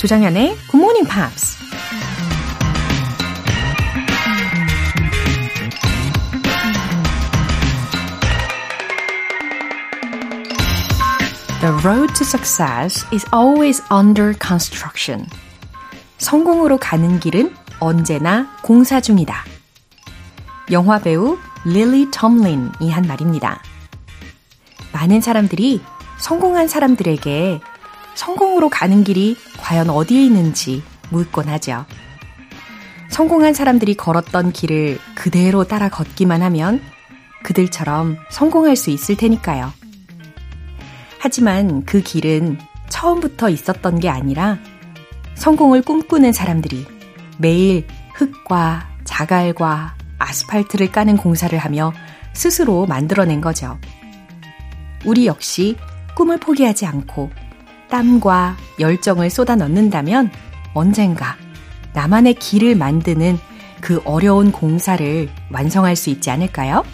조장현의 Good Morning Pops. The road to success is always under construction. 성공으로 가는 길은 언제나 공사 중이다. 영화 배우 릴리 톰린이 한 말입니다. 많은 사람들이 성공한 사람들에게 성공으로 가는 길이 과연 어디에 있는지 묻곤 하죠. 성공한 사람들이 걸었던 길을 그대로 따라 걷기만 하면 그들처럼 성공할 수 있을 테니까요. 하지만 그 길은 처음부터 있었던 게 아니라 성공을 꿈꾸는 사람들이 매일 흙과 자갈과 아스팔트를 까는 공사를 하며 스스로 만들어낸 거죠. 우리 역시 꿈을 포기하지 않고 땀과 열정을 쏟아 넣는다면 언젠가 나만의 길을 만드는 그 어려운 공사를 완성할 수 있지 않을까요?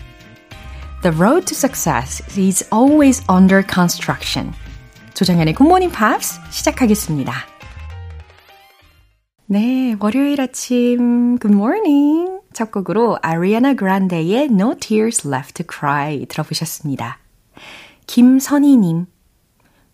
The road to success is always under construction. 조정현의 Good Morning Pops 시작하겠습니다. 네, 월요일 아침 Good Morning 첫 곡으로 아리아나 그란데의 No Tears Left to Cry 들어보셨습니다. 김선희님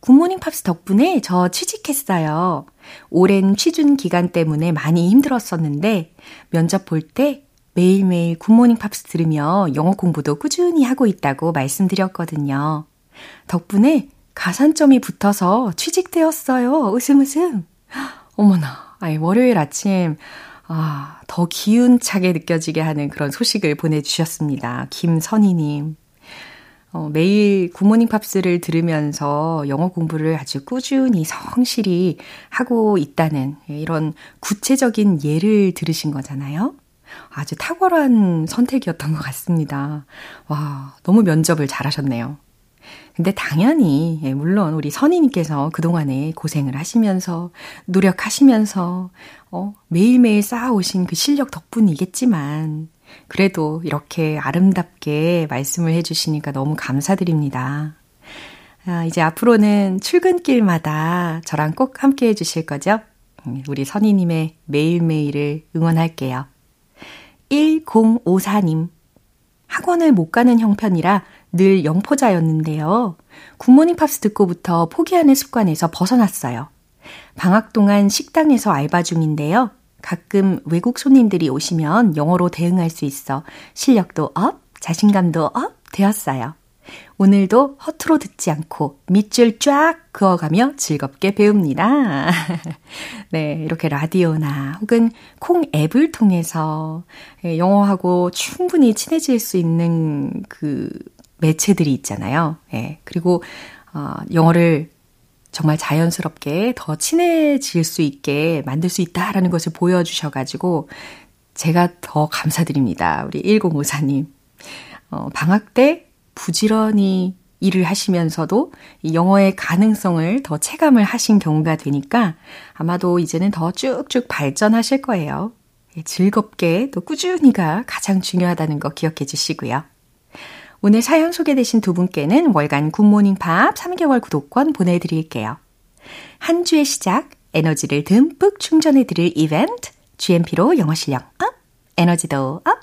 굿모닝 팝스 덕분에 저 취직했어요. 오랜 취준 기간 때문에 많이 힘들었었는데 면접 볼 때 매일매일 굿모닝 팝스 들으며 영어 공부도 꾸준히 하고 있다고 말씀드렸거든요. 덕분에 가산점이 붙어서 취직되었어요. 웃음 웃음. 어머나, 아이, 월요일 아침, 아, 더 기운차게 느껴지게 하는 그런 소식을 보내주셨습니다. 김선희님. 어, 매일 굿모닝 팝스를 들으면서 영어 공부를 아주 꾸준히 성실히 하고 있다는 이런 구체적인 예를 들으신 거잖아요. 아주 탁월한 선택이었던 것 같습니다. 와, 너무 면접을 잘하셨네요. 근데 당연히, 예, 물론 우리 선희님께서 그동안에 고생을 하시면서, 노력하시면서, 어, 매일매일 쌓아오신 그 실력 덕분이겠지만, 그래도 이렇게 아름답게 말씀을 해주시니까 너무 감사드립니다. 아, 이제 앞으로는 출근길마다 저랑 꼭 함께 해주실 거죠? 음, 우리 선희님의 매일매일을 응원할게요. 1054님. 학원을 못 가는 형편이라 늘 영포자였는데요. 굿모닝 팝스 듣고부터 포기하는 습관에서 벗어났어요. 방학 동안 식당에서 알바 중인데요. 가끔 외국 손님들이 오시면 영어로 대응할 수 있어 실력도 up, 자신감도 up 되었어요. 오늘도 허투루 듣지 않고 밑줄 쫙 그어가며 즐겁게 배웁니다. 네, 이렇게 라디오나 혹은 콩 앱을 통해서 예, 영어하고 충분히 친해질 수 있는 그 매체들이 있잖아요. 예, 그리고 어, 영어를 정말 자연스럽게 더 친해질 수 있게 만들 수 있다라는 것을 보여주셔가지고 제가 더 감사드립니다. 우리 1054님. 어, 방학 때 부지런히 일을 하시면서도 이 영어의 가능성을 더 체감을 하신 경우가 되니까 아마도 이제는 더 쭉쭉 발전하실 거예요. 예, 즐겁게 또 꾸준히가 가장 중요하다는 거 기억해 주시고요. 오늘 사연 소개되신 두 분께는 월간 굿모닝 팝스 3개월 구독권 보내드릴게요. 한 주의 시작, 에너지를 듬뿍 충전해드릴 이벤트, GMP로 영어 실력 up, 에너지도 up!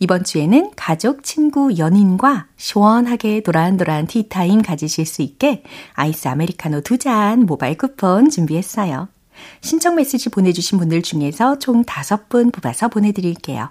이번 주에는 가족, 친구, 연인과 시원하게 도란도란 티타임 가지실 수 있게 아이스 아메리카노 두 잔 모바일 쿠폰 준비했어요. 신청 메시지 보내주신 분들 중에서 총 5분 뽑아서 보내드릴게요.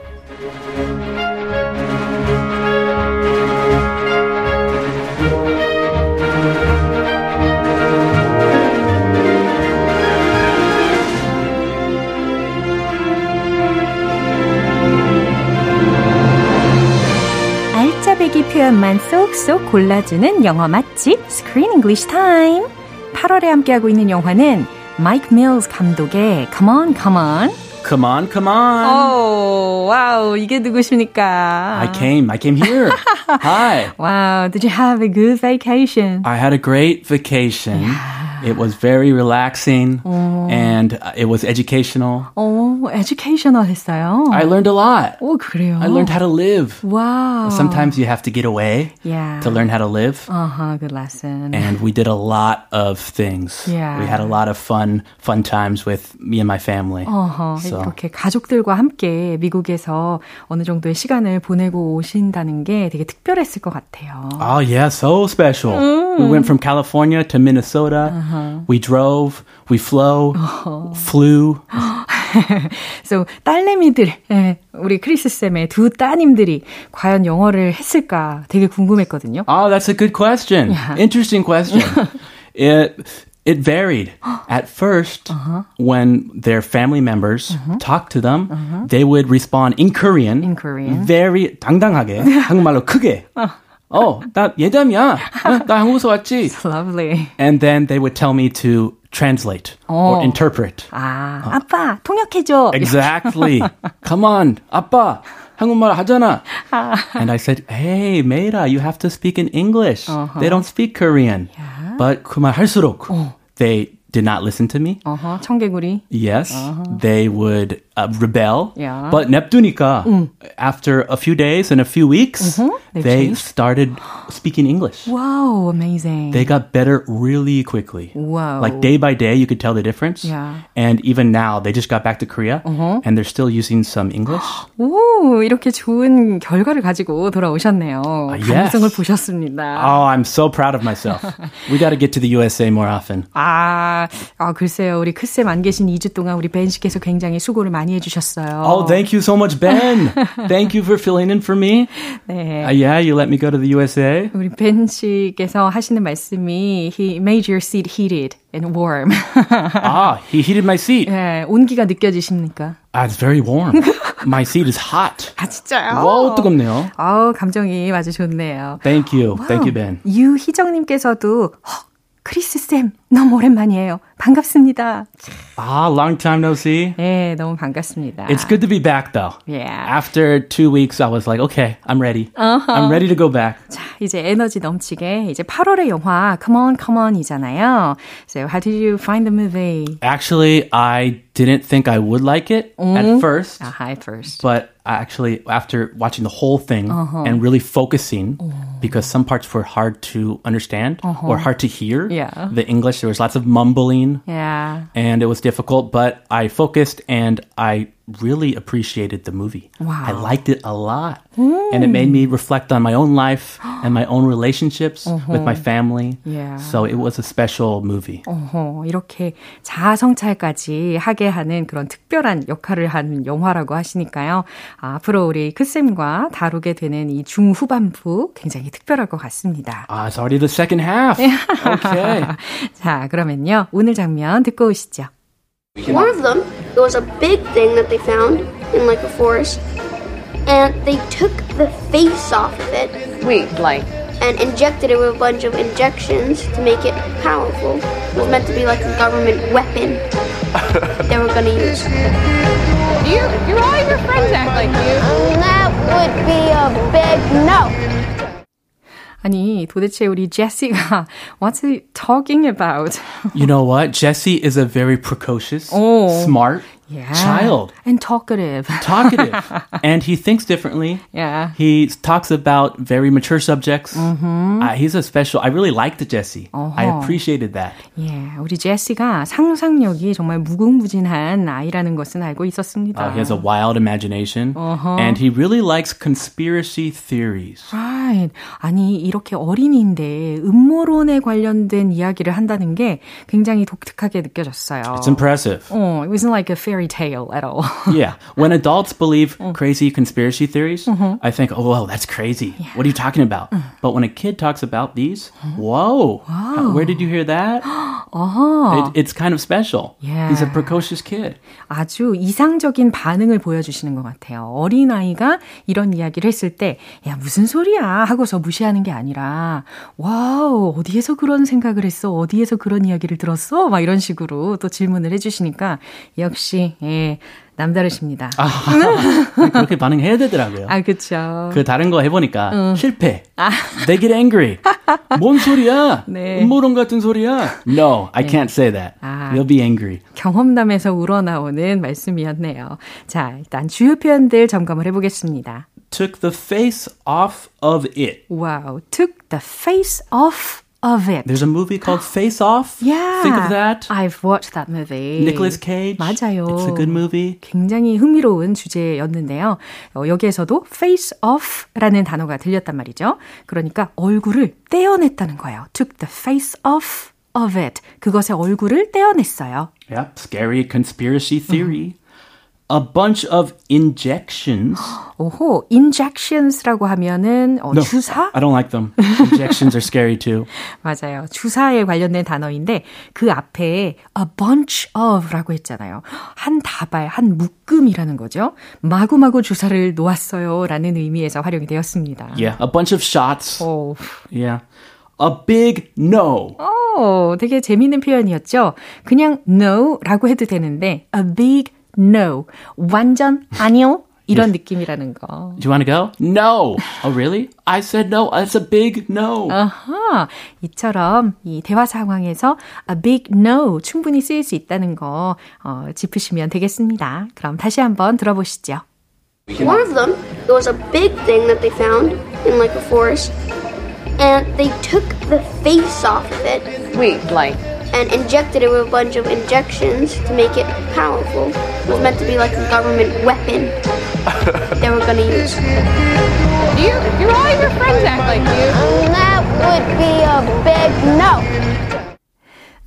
표현만 쏙쏙 골라주는 영어 맛집 Screen English Time. 8월에 함께하고 있는 영화는 마이크 밀스 감독의 Come On, Come On Come on, come on. Oh, wow. 이게 누구십니까? I came. I came here. Hi. Wow. Did you have a good vacation? I had a great vacation. Yeah. It was very relaxing and it was educational. 오, educational 했어요. I learned a lot. 오, 그래요? I learned how to live. Wow. Sometimes you have to get away yeah. to learn how to live. Uh-huh, good lesson. And we did a lot of things. Yeah. We had a lot of fun, fun times with me and my family. 어허, So. 이렇게 가족들과 함께 미국에서 어느 정도의 시간을 보내고 오신다는 게 되게 특별했을 것 같아요. Oh yeah, so special. We went from California to Minnesota. We drove, we flow, flew. So 딸내미들, 예, 우리 크리스 쌤의 두 따님들이 과연 영어를 했을까 되게 궁금했거든요. Oh, that's a good question. Interesting question. it it varied. At 1st when their family members talked to them, they would respond in Korean. In Korean. Very 당당하게 한국말로 크게. 어, 나 예담이야. 어, 나 한국에서 왔지. Lovely. And then they would tell me to translate or 어. interpret. 아, 아빠 통역해줘. Exactly. Come on, 아빠. 한국말 하잖아. And I said, hey, Meira, you have to speak in English. They don't speak Korean. But 그말 할수록 they did not listen to me. 어허, 청개구리. Yes, they would uh, rebel. Yeah. But 냅두니까 after a few days and a few weeks, They've they changed? started speaking English. Wow, amazing. They got better really quickly. Wow. Like day by day, you could tell the difference. Yeah. And even now, they just got back to Korea and they're still using some English. 오, 이렇게 좋은 결과를 가지고 돌아오셨네요. yes. 가능성을 보셨습니다. Oh, I'm so proud of myself. we got to get to the USA more often. 아, 아, 글쎄요. 우리 크쌤 안 계신 2주 동안 우리 벤 씨께서 굉장히 수고를 많이 해주셨어요. Oh, thank you so much, Ben. thank you for filling in for me. 네. Uh, yeah, you let me go to the USA. 우리 벤 씨께서 하시는 말씀이 he made your seat heated and warm. ah, he heated my seat. 예, 온기가 느껴지십니까? Ah, it's very warm. my seat is hot. 아, 진짜요? 와, 뜨겁네요. 아우, 감정이 아주 좋네요. Thank you. Thank you, Ben. 유희정님께서도 헉, 크리스 쌤 너무 오랜만이에요. 반갑습니다. Ah, long time no see. 네, 너무 반갑습니다. It's good to be back, though. Yeah. After two weeks, I was like, okay, I'm ready. I'm ready to go back. 자, 이제 에너지 넘치게 이제 8월의 영화 Come On, Come On이잖아요. So how did you find the movie? Actually, I didn't think I would like it at first, Ah, hi first. but actually, after watching the whole thing and really focusing, because some parts were hard to understand or hard to hear, Yeah. the English, there was lots of mumbling. Yeah. and it was difficult, but I focused and I really appreciated the movie. Wow. I liked it a lot. And it made me reflect on my own life and my own relationships with my family. Yeah. So it was a special movie. 어허, 이렇게 자아성찰까지 하게 하는 그런 특별한 역할을 하는 영화라고 하시니까요. 아, 앞으로 우리 크쌤과 다루게 되는 이 중후반부 굉장히 특별할 것 같습니다. Ah, it's already the second half. okay. 자, 그러면요. 오늘 장면 듣고 오시죠. One of them, there was a big thing that they found in like a forest, and they took the face off of it Wait, like, and injected it with a bunch of injections to make it powerful. It was meant to be like a government weapon they were gonna use. you, you all your friends act like you. That would be a big no. 아니, 도대체 우리 제시가 what's he talking about? You know what? Jesse is a very precocious, Oh. smart Yeah. child. And talkative. Talkative. and he thinks differently. Yeah. He talks about very mature subjects. Uh, he's a special. I really liked Jesse. I appreciated that. 예, 우리 제시가 상상력이 정말 무궁무진한 아이라는 것은 알고 있었습니다. Uh, he has a wild imagination, and he really likes conspiracy theories. Right. 아니, 이렇게 어린이인데 음모론에 관련된 이야기를 한다는 게 굉장히 독특하게 느껴졌어요. It's impressive. 어, it wasn't like a fairy tale at all. Yeah. When adults believe crazy conspiracy theories, I think, oh, well, that's crazy. What are you talking about? But when a kid talks about these, whoa, how- where did you hear that? It, it's kind of special. He's a Yeah. precocious kid. 아주 이상적인 반응을 보여주시는 것 같아요. 어린아이가 이런 이야기를 했을 때, 야, 무슨 소리야? 하고서 무시하는 게 아니라, wow, 어디에서 그런 생각을 했어? 어디에서 그런 이야기를 들었어? 막 이런 식으로 또 질문을 해주시니까, 역시, 예, 남다르십니다. 아, 그렇게 반응해야 되더라고요. 아, 그쵸. 그 다른 거 해보니까 실패. They get angry. 뭔 소리야? 네. 음모론 같은 소리야? No, I can't say that. 아. They'll be angry. 경험담에서 우러나오는 말씀이었네요. 자, 일단 주요 표현들 점검을 해보겠습니다. Took the face off of it. Wow, took the face off of it. There's a movie called Face Off. Yeah. Think of that. I've watched that movie. Nicolas Cage. 맞아요. It's a good movie. 굉장히 흥미로운 주제였는데요. 어, 여기에서도 face off라는 단어가 들렸단 말이죠. 그러니까 얼굴을 떼어냈다는 거예요. took the face off of it. 그것의 얼굴을 떼어냈어요. Yep, scary conspiracy theory. A bunch of injections. 오호, injections라고 하면은 어, No, 주사? I don't like them. Injections are scary too. 맞아요. 주사에 관련된 단어인데 그 앞에 a bunch of라고 했잖아요. 한 다발, 한 묶음이라는 거죠. 마구마구 주사를 놓았어요라는 의미에서 활용이 되었습니다. Yeah, a bunch of shots. 오, Yeah. A big no. 오, 되게 재미있는 표현이었죠. 그냥 no라고 해도 되는데 a big no, 완전 아니요 이런 느낌이라는 거. Do you want to go? No. Oh, really? I said no. That's a big no. 아하, 이처럼 이 대화 상황에서 a big no 충분히 쓰일 수 있다는 거 어, 짚으시면 되겠습니다. 그럼 다시 한번 들어보시죠. One of them, it was a big thing that they found in like a forest, and they took the face off of it Wait, like, and injected it with a bunch of injections to make it powerful. It was meant to be like a government weapon they were gonna use. do you, you all your friends act like you? That would be a big no.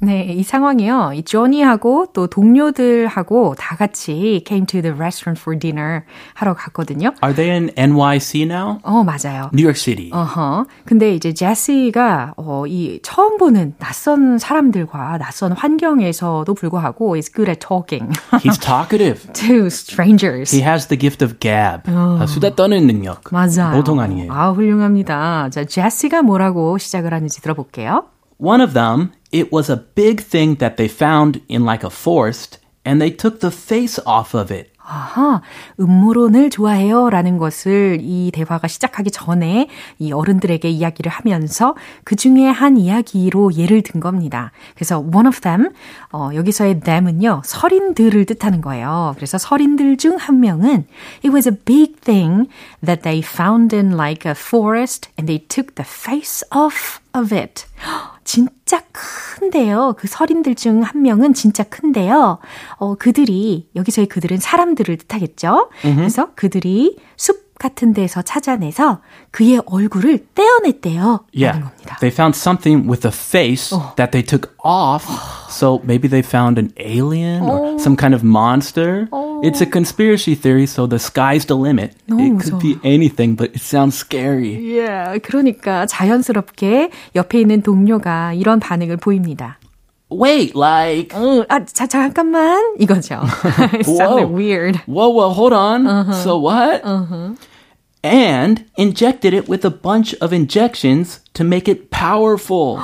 네, 이 상황이요. 이 조니하고 또 동료들하고 다 같이 came to the restaurant for dinner 하러 갔거든요. Are they in NYC now? 어, 맞아요. New York City. 어허. 근데 이제 제시가 어, 이 처음 보는 낯선 사람들과 낯선 환경에서도 불구하고 is good at talking He's talkative. to strangers. He has the gift of gab. 아, 수다 떠는 능력. 맞아요. 보통 아니에요. 아, 훌륭합니다. 자, 제시가 뭐라고 시작을 하는지 들어볼게요. One of them, it was a big thing that they found in like a forest, and they took the face off of it. 아하, 음모론을 좋아해요 라는 것을 이 대화가 시작하기 전에 이 어른들에게 이야기를 하면서 그 중에 한 이야기로 예를 든 겁니다. 그래서 one of them, 어, 여기서의 them은요, 서린들을 뜻하는 거예요. 그래서 서린들 중 한 명은 it was a big thing that they found in like a forest and they took the face off of it. 진짜 큰데요. 그 서린들 중 한 명은 진짜 큰데요. 어, 그들이, 여기서의 그들은 사람들을 뜻하겠죠? 그래서 그들이 숲 같은 데서 찾아내서 그의 얼굴을 떼어냈대요. Yeah. 겁니다. They found something with a face that they took off. So maybe they found an alien or some kind of monster. It's a conspiracy theory, so the sky's the limit. it could 무서워. be anything, but it sounds scary. Yeah, 그러니까 자연스럽게 옆에 있는 동료가 이런 반응을 보입니다. Wait, like, 어, 아, 자, 잠깐만. 이거죠. It sounded weird. whoa, whoa, hold on. So what? And injected it with a bunch of injections to make it powerful.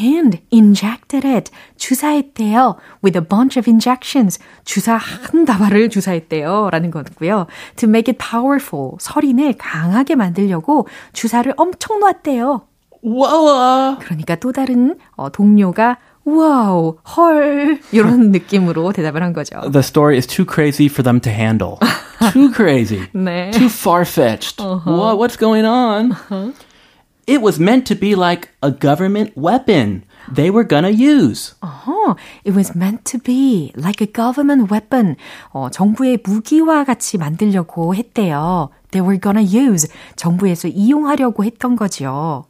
and injected it. 주사했대요. with a bunch of injections. 주사 한 다발을 주사했대요. 라는 거고요. to make it powerful. 설인을 강하게 만들려고 주사를 엄청 놨대요. Whoa! 그러니까 또 다른 어, 동료가 와우, 헐 이런 느낌으로 대답을 한 거죠. The story is too crazy for them to handle. too crazy. 네. Too far fetched. What? What's going on? It was meant to be like a government weapon they were gonna use. 어, it was meant to be like a government weapon. 어, 정부의 무기와 같이 만들려고 했대요. They were gonna use. 정부에서 이용하려고 했던 거죠.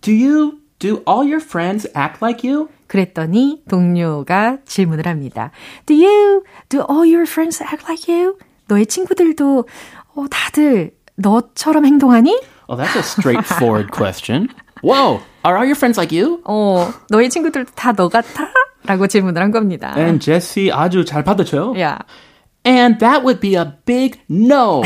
Do you, do all your friends act like you? 그랬더니 동료가 질문을 합니다. Do you, do all your friends act like you? 너의 친구들도 어, 다들 너처럼 행동하니? Oh, that's a straightforward question. Whoa, are all your friends like you? 어, 너의 친구들도 다 너 같아? 라고 질문을 한 겁니다. And Jesse 아주 잘 받아줘요. 야, And that would be a big no.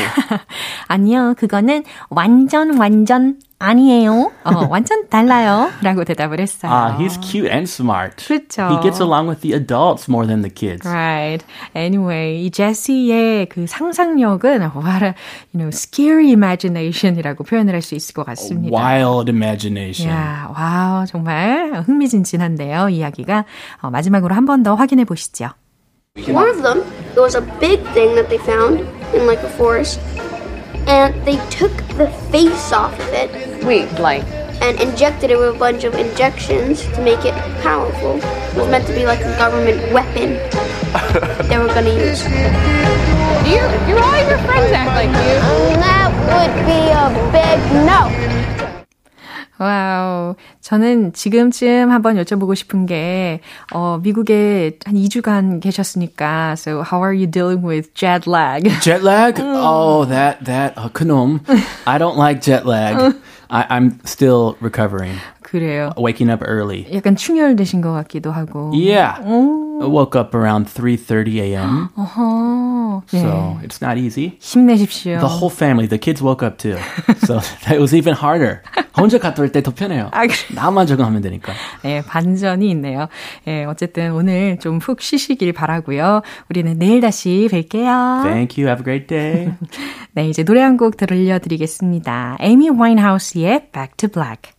아니요, 그거는 완전 완전 아니에요. 어, 완전 달라요. 라고 대답을 했어요. Ah, he's cute and smart. 그렇죠. He gets along with the adults more than the kids. Right. Anyway, 이 제시의 그 상상력은 what a, you know, scary imagination이라고 표현을 할 수 있을 것 같습니다. Wild imagination. 야, 와우, 정말 흥미진진한데요, 이야기가. 어, 마지막으로 한 번 더 확인해 보시죠. One of them, it was a big thing that they found in like a forest, and they took the face off of it Wait, like, and injected it with a bunch of injections to make it powerful. It was meant to be like a government weapon they were gonna use. Do you, you're all your friends act like you. That would be a big no. 와우. 저는 지금쯤 한번 여쭤보고 싶은 게, 어, 미국에 한 2주간 계셨으니까, so how are you dealing with jet lag? Jet lag? Oh, that, that, uh, 그놈. I don't like jet lag. I, I'm still recovering. 그래요. Waking up early. 약간 충혈되신 것 같기도 하고. Yeah. I woke up around 3.30 a.m. 어허. 네. So it's not easy. 힘내십시오. The whole family, the kids woke up too. So that was even harder. 혼자 갔다 올 때 더 편해요. 아, 그래. 나만 적응하면 되니까. 네, 반전이 있네요. 예, 어쨌든 오늘 좀 푹 쉬시길 바라고요. 우리는 내일 다시 뵐게요. Thank you. Have a great day. 네, 이제 노래 한 곡 들려드리겠습니다. 에이미 와인하우스의 Back to Black.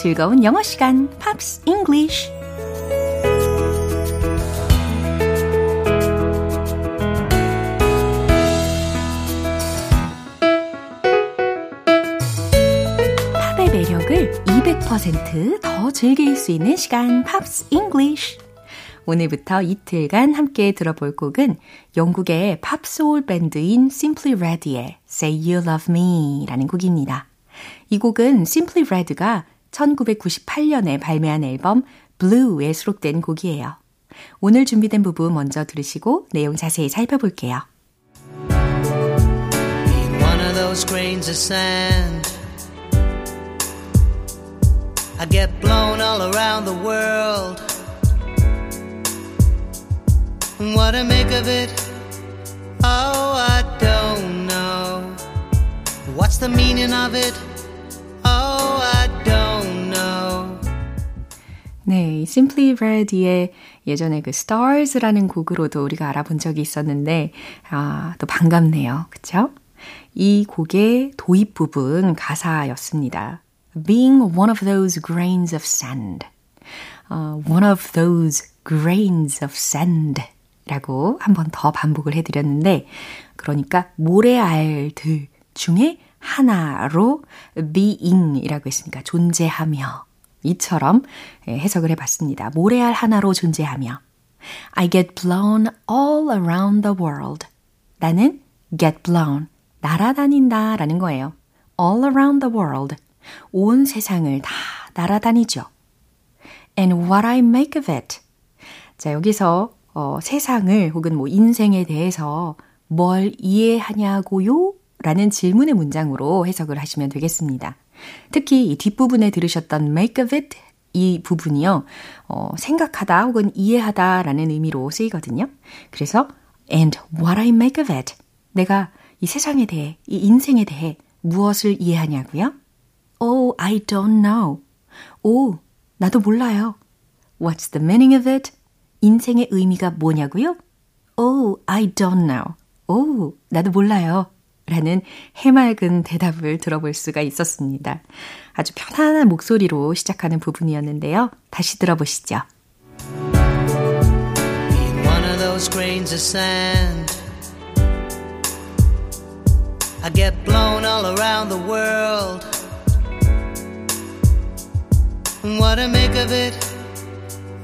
즐거운 영어 시간, Pops English. 팝의 매력을 200%더 즐길 수 있는 시간, Pops English. 오늘부터 이틀간 함께 들어볼 곡은 영국의 팝소울 밴드인 Simply Red의 Say You Love Me 라는 곡입니다. 이 곡은 Simply Red가 1998년에 발매한 앨범 Blue에 수록된 곡이에요. 오늘 준비된 부분 먼저 들으시고 내용 자세히 살펴볼게요. One of those grains of sand. I get blown all around the world. What to make of it? Oh, I don't know. What's the meaning of it? 네, 이 Simply Red의 예전에 그 Stars라는 곡으로도 우리가 알아본 적이 있었는데, 아, 또 반갑네요. 그쵸? 이 곡의 도입 부분 가사였습니다. Being one of those grains of sand. 어, one of those grains of sand. 라고 한 번 더 반복을 해드렸는데, 그러니까 모래알들 중에 하나로 being이라고 했으니까 존재하며 이처럼 해석을 해봤습니다. 모래알 하나로 존재하며 I get blown all around the world. 나는 get blown, 날아다닌다 라는 거예요. all around the world. 온 세상을 다 날아다니죠. And what I make of it. 자, 여기서 어, 세상을 혹은 뭐 인생에 대해서 뭘 이해하냐고요? 라는 질문의 문장으로 해석을 하시면 되겠습니다. 특히 이 뒷부분에 들으셨던 make of it 이 부분이요, 어, 생각하다 혹은 이해하다 라는 의미로 쓰이거든요. 그래서, and what I make of it. 내가 이 세상에 대해, 이 인생에 대해 무엇을 이해하냐고요? Oh, I don't know. 오, 나도 몰라요. What's the meaning of it? 인생의 의미가 뭐냐고요? Oh, I don't know. 오, 나도 몰라요. 라는 해맑은 대답을 들어볼 수가 있었습니다. 아주 편안한 목소리로 시작하는 부분이었는데요. 다시 들어보시죠. One of those grains of sand. I get blown all around the world. What to make of it?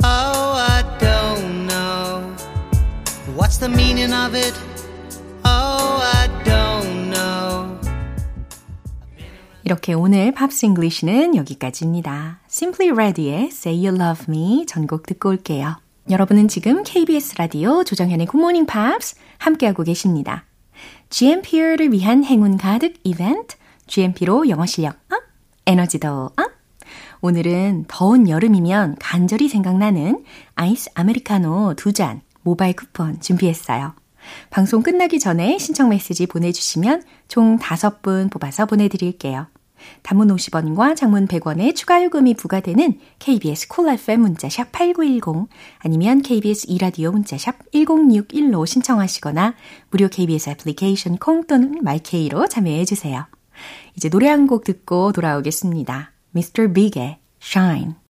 Oh, I don't know. What's the meaning of it? Oh, I don't 이렇게 오늘 팝스 잉글리시는 여기까지입니다. Simply Red의 Say You Love Me 전곡 듣고 올게요. 여러분은 지금 KBS 라디오 조정현의 Good Morning Pops 함께하고 계십니다. GMP를 위한 행운 가득 이벤트 GMP로 영어 실력 up, 에너지도 up. 오늘은 더운 여름이면 간절히 생각나는 아이스 아메리카노 두 잔 모바일 쿠폰 준비했어요. 방송 끝나기 전에 신청 메시지 보내주시면 총 5분 뽑아서 보내드릴게요. 단문 50원과 장문 100원의 추가 요금이 부과되는 KBS Cool FM 문자샵 8910 아니면 KBS 2라디오 문자샵 1061로 신청하시거나 무료 KBS 애플리케이션 콩 또는 마이케이로 참여해 주세요. 이제 노래 한 곡 듣고 돌아오겠습니다. Mr. Big의 Shine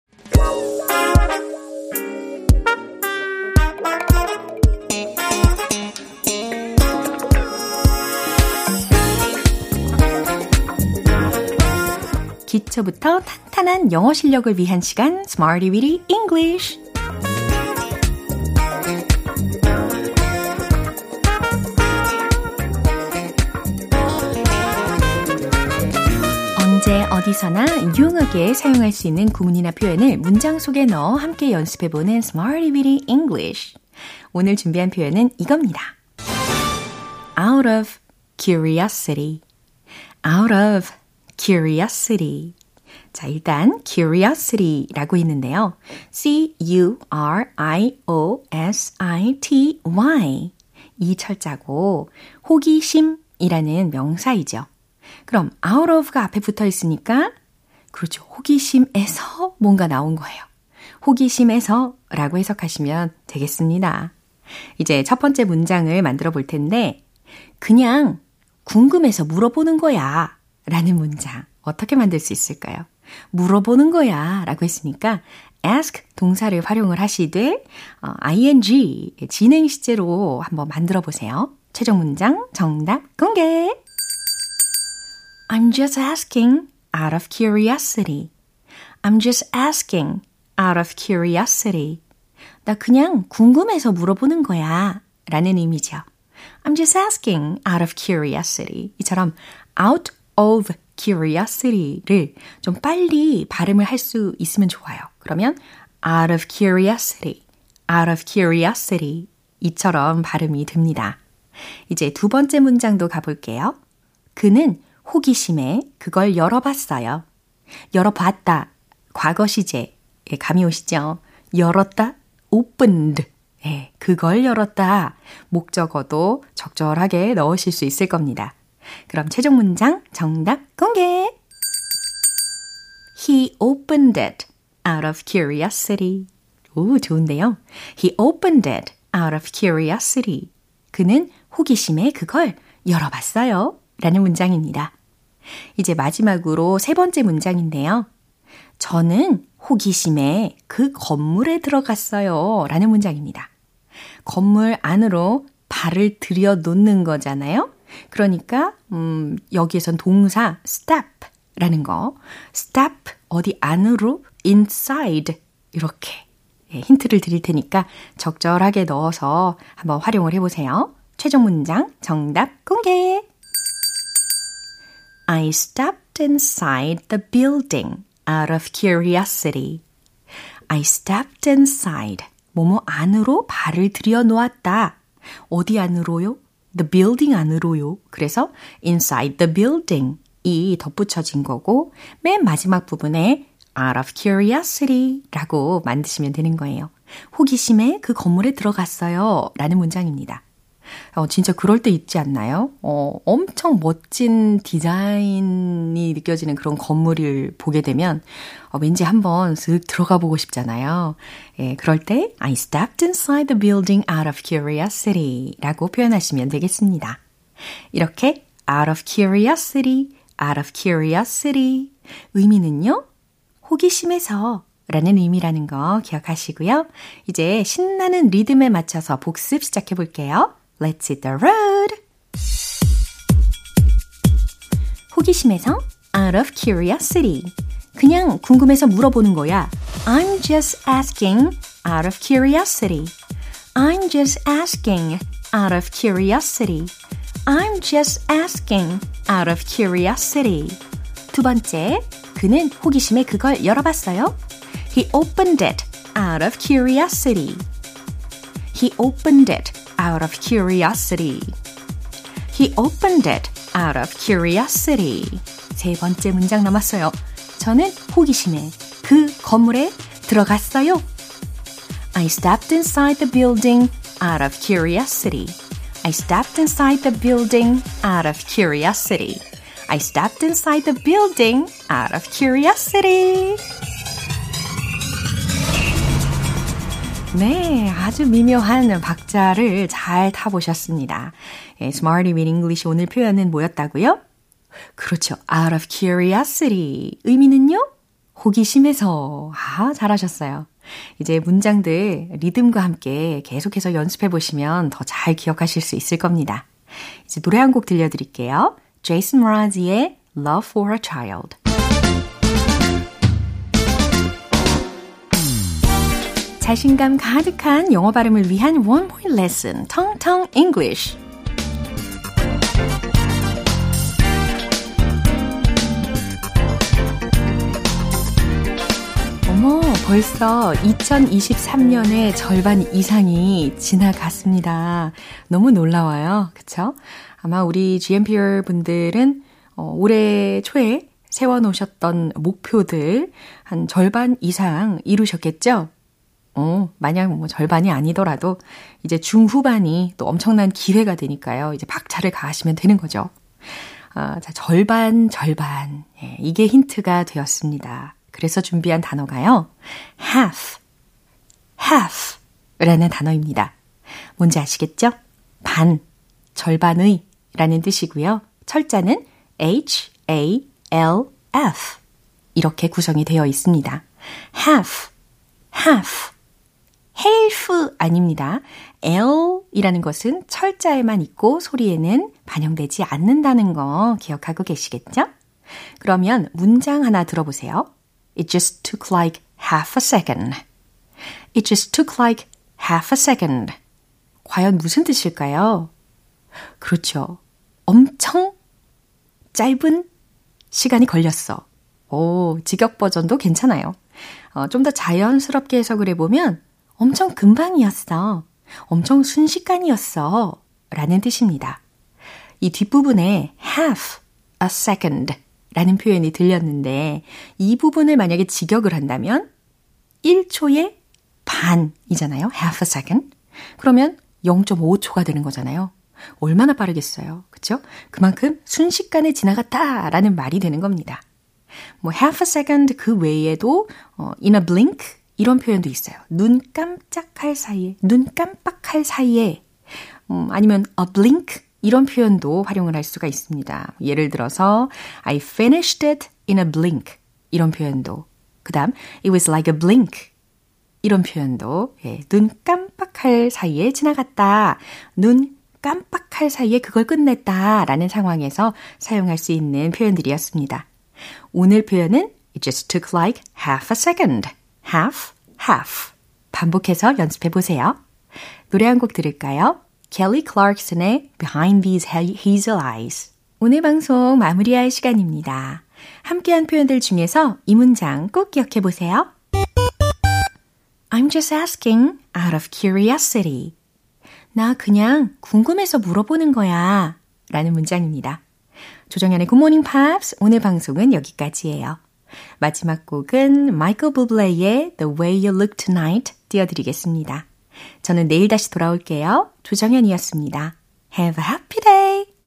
기초부터 탄탄한 영어 실력을 위한 시간 Smarty Weedy English. 언제 어디서나 유용하게 사용할 수 있는 구문이나 표현을 문장 속에 넣어 함께 연습해보는 Smarty Weedy English. 오늘 준비한 표현은 이겁니다. Out of curiosity. Out of curiosity. 자, 일단 curiosity라고 있는데요. C-U-R-I-O-S-I-T-Y. 이 철자고 호기심이라는 명사이죠. 그럼 out of가 앞에 붙어 있으니까 그렇죠. 호기심에서 뭔가 나온 거예요. 호기심에서 라고 해석하시면 되겠습니다. 이제 첫 번째 문장을 만들어 볼 텐데 그냥 궁금해서 물어보는 거야 라는 문장 어떻게 만들 수 있을까요? 물어보는 거야 라고 했으니까 ask 동사를 활용을 하시되 어, ing 진행 시제로 한번 만들어 보세요. 최종 문장 정답 공개. I'm just asking out of curiosity. I'm just asking out of curiosity. 나 그냥 궁금해서 물어보는 거야. 라는 의미죠. I'm just asking out of curiosity. 이처럼 out of curiosity를 좀 빨리 발음을 할 수 있으면 좋아요. 그러면 out of curiosity, out of curiosity 이처럼 발음이 됩니다. 이제 두 번째 문장도 가볼게요. 그는 호기심에 그걸 열어봤어요. 열어봤다. 과거 시제. 예, 감이 오시죠? 열었다. opened. 예, 그걸 열었다. 목적어도 적절하게 넣으실 수 있을 겁니다. 그럼 최종 문장 정답 공개! He opened it out of curiosity. 오, 좋은데요? He opened it out of curiosity. 그는 호기심에 그걸 열어봤어요. 라는 문장입니다. 이제 마지막으로 세 번째 문장인데요. 저는 호기심에 그 건물에 들어갔어요. 라는 문장입니다. 건물 안으로 발을 들여 놓는 거잖아요. 그러니까 음, 여기에선 동사 step라는 거, step 어디 안으로 inside 이렇게 예, 힌트를 드릴 테니까 적절하게 넣어서 한번 활용을 해 보세요. 최종 문장 정답 공개. I stepped inside the building out of curiosity. I stepped inside. 뭐뭐 안으로 발을 들여 놓았다. 어디 안으로요? The building 안으로요. 그래서 inside the building 이 덧붙여진 거고 맨 마지막 부분에 out of curiosity 라고 만드시면 되는 거예요. 호기심에 그 건물에 들어갔어요. 라는 문장입니다. 어, 진짜 그럴 때 있지 않나요? 어, 엄청 멋진 디자인이 느껴지는 그런 건물을 보게 되면 어, 왠지 한번 쓱 들어가 보고 싶잖아요. 예, 그럴 때 I stepped inside the building out of curiosity 라고 표현하시면 되겠습니다. 이렇게 out of curiosity, out of curiosity 의미는요. 호기심에서 라는 의미라는 거 기억하시고요. 이제 신나는 리듬에 맞춰서 복습 시작해 볼게요. Let's hit the road. 호기심에서 out of curiosity. 그냥 궁금해서 물어보는 거야. I'm just asking out of curiosity. I'm just asking out of curiosity. I'm just asking out of curiosity. 두 번째, 그는 호기심에 그걸 열어봤어요. He opened it out of curiosity. He opened it out of curiosity. He opened it out of curiosity. 세 번째 문장 남았어요. 저는 호기심에 그 건물에 들어갔어요. I stepped inside the building out of curiosity. I stepped inside the building out of curiosity. I stepped inside the building out of curiosity. 네, 아주 미묘한 박자를 잘 타보셨습니다. 예, Smarty with English 오늘 표현은 뭐였다고요? 그렇죠. Out of curiosity. 의미는요? 호기심에서. 아, 잘하셨어요. 이제 문장들 리듬과 함께 계속해서 연습해 보시면 더 잘 기억하실 수 있을 겁니다. 이제 노래 한 곡 들려드릴게요. 제이슨 모라지의 Love for a Child. 자신감 가득한 영어 발음을 위한 Point Lesson, Tong Tong English. 어머, 벌써 2023년의 절반 이상이 지나갔습니다. 너무 놀라워요. 그쵸? 아마 우리 GMPR 분들은 어, 올해 초에 세워놓으셨던 목표들 한 절반 이상 이루셨겠죠? 어, 만약 뭐 절반이 아니더라도 이제 중후반이 또 엄청난 기회가 되니까요. 이제 박차를 가하시면 되는 거죠. 아, 자, 절반, 절반. 예, 이게 힌트가 되었습니다. 그래서 준비한 단어가요. half, half 라는 단어입니다. 뭔지 아시겠죠? 반, 절반의 라는 뜻이고요. 철자는 H, A, L, F. 이렇게 구성이 되어 있습니다. half, half. Half 아닙니다. L이라는 것은 철자에만 있고 소리에는 반영되지 않는다는 거 기억하고 계시겠죠? 그러면 문장 하나 들어보세요. It just took like half a second. It just took like half a second. 과연 무슨 뜻일까요? 그렇죠. 엄청 짧은 시간이 걸렸어. 오, 직역 버전도 괜찮아요. 어, 좀 더 자연스럽게 해석을 해보면 엄청 금방이었어. 엄청 순식간이었어. 라는 뜻입니다. 이 뒷부분에 half a second 라는 표현이 들렸는데 이 부분을 만약에 직역을 한다면 1초의 반이잖아요. half a second. 그러면 0.5초가 되는 거잖아요. 얼마나 빠르겠어요. 그쵸? 그만큼 순식간에 지나갔다 라는 말이 되는 겁니다. 뭐 half a second 그 외에도 어, in a blink 이런 표현도 있어요. 눈 깜짝할 사이에, 눈 깜빡할 사이에, 음, 아니면 a blink 이런 표현도 활용을 할 수가 있습니다. 예를 들어서 I finished it in a blink 이런 표현도 그 다음 it was like a blink 이런 표현도 예, 눈 깜빡할 사이에 지나갔다. 눈 깜빡할 사이에 그걸 끝냈다 라는 상황에서 사용할 수 있는 표현들이었습니다. 오늘 표현은 It just took like half a second. Half, half. 반복해서 연습해 보세요. 노래 한 곡 들을까요? Kelly Clarkson의 Behind These Hazel Eyes. 오늘 방송 마무리할 시간입니다. 함께한 표현들 중에서 이 문장 꼭 기억해 보세요. I'm just asking out of curiosity. 나 그냥 궁금해서 물어보는 거야. 라는 문장입니다. 조정연의 Good Morning Pops 오늘 방송은 여기까지예요. 마지막 곡은 마이클 부블레의 The Way You Look Tonight 띄워드리겠습니다. 저는 내일 다시 돌아올게요. 조정현이었습니다. Have a happy day!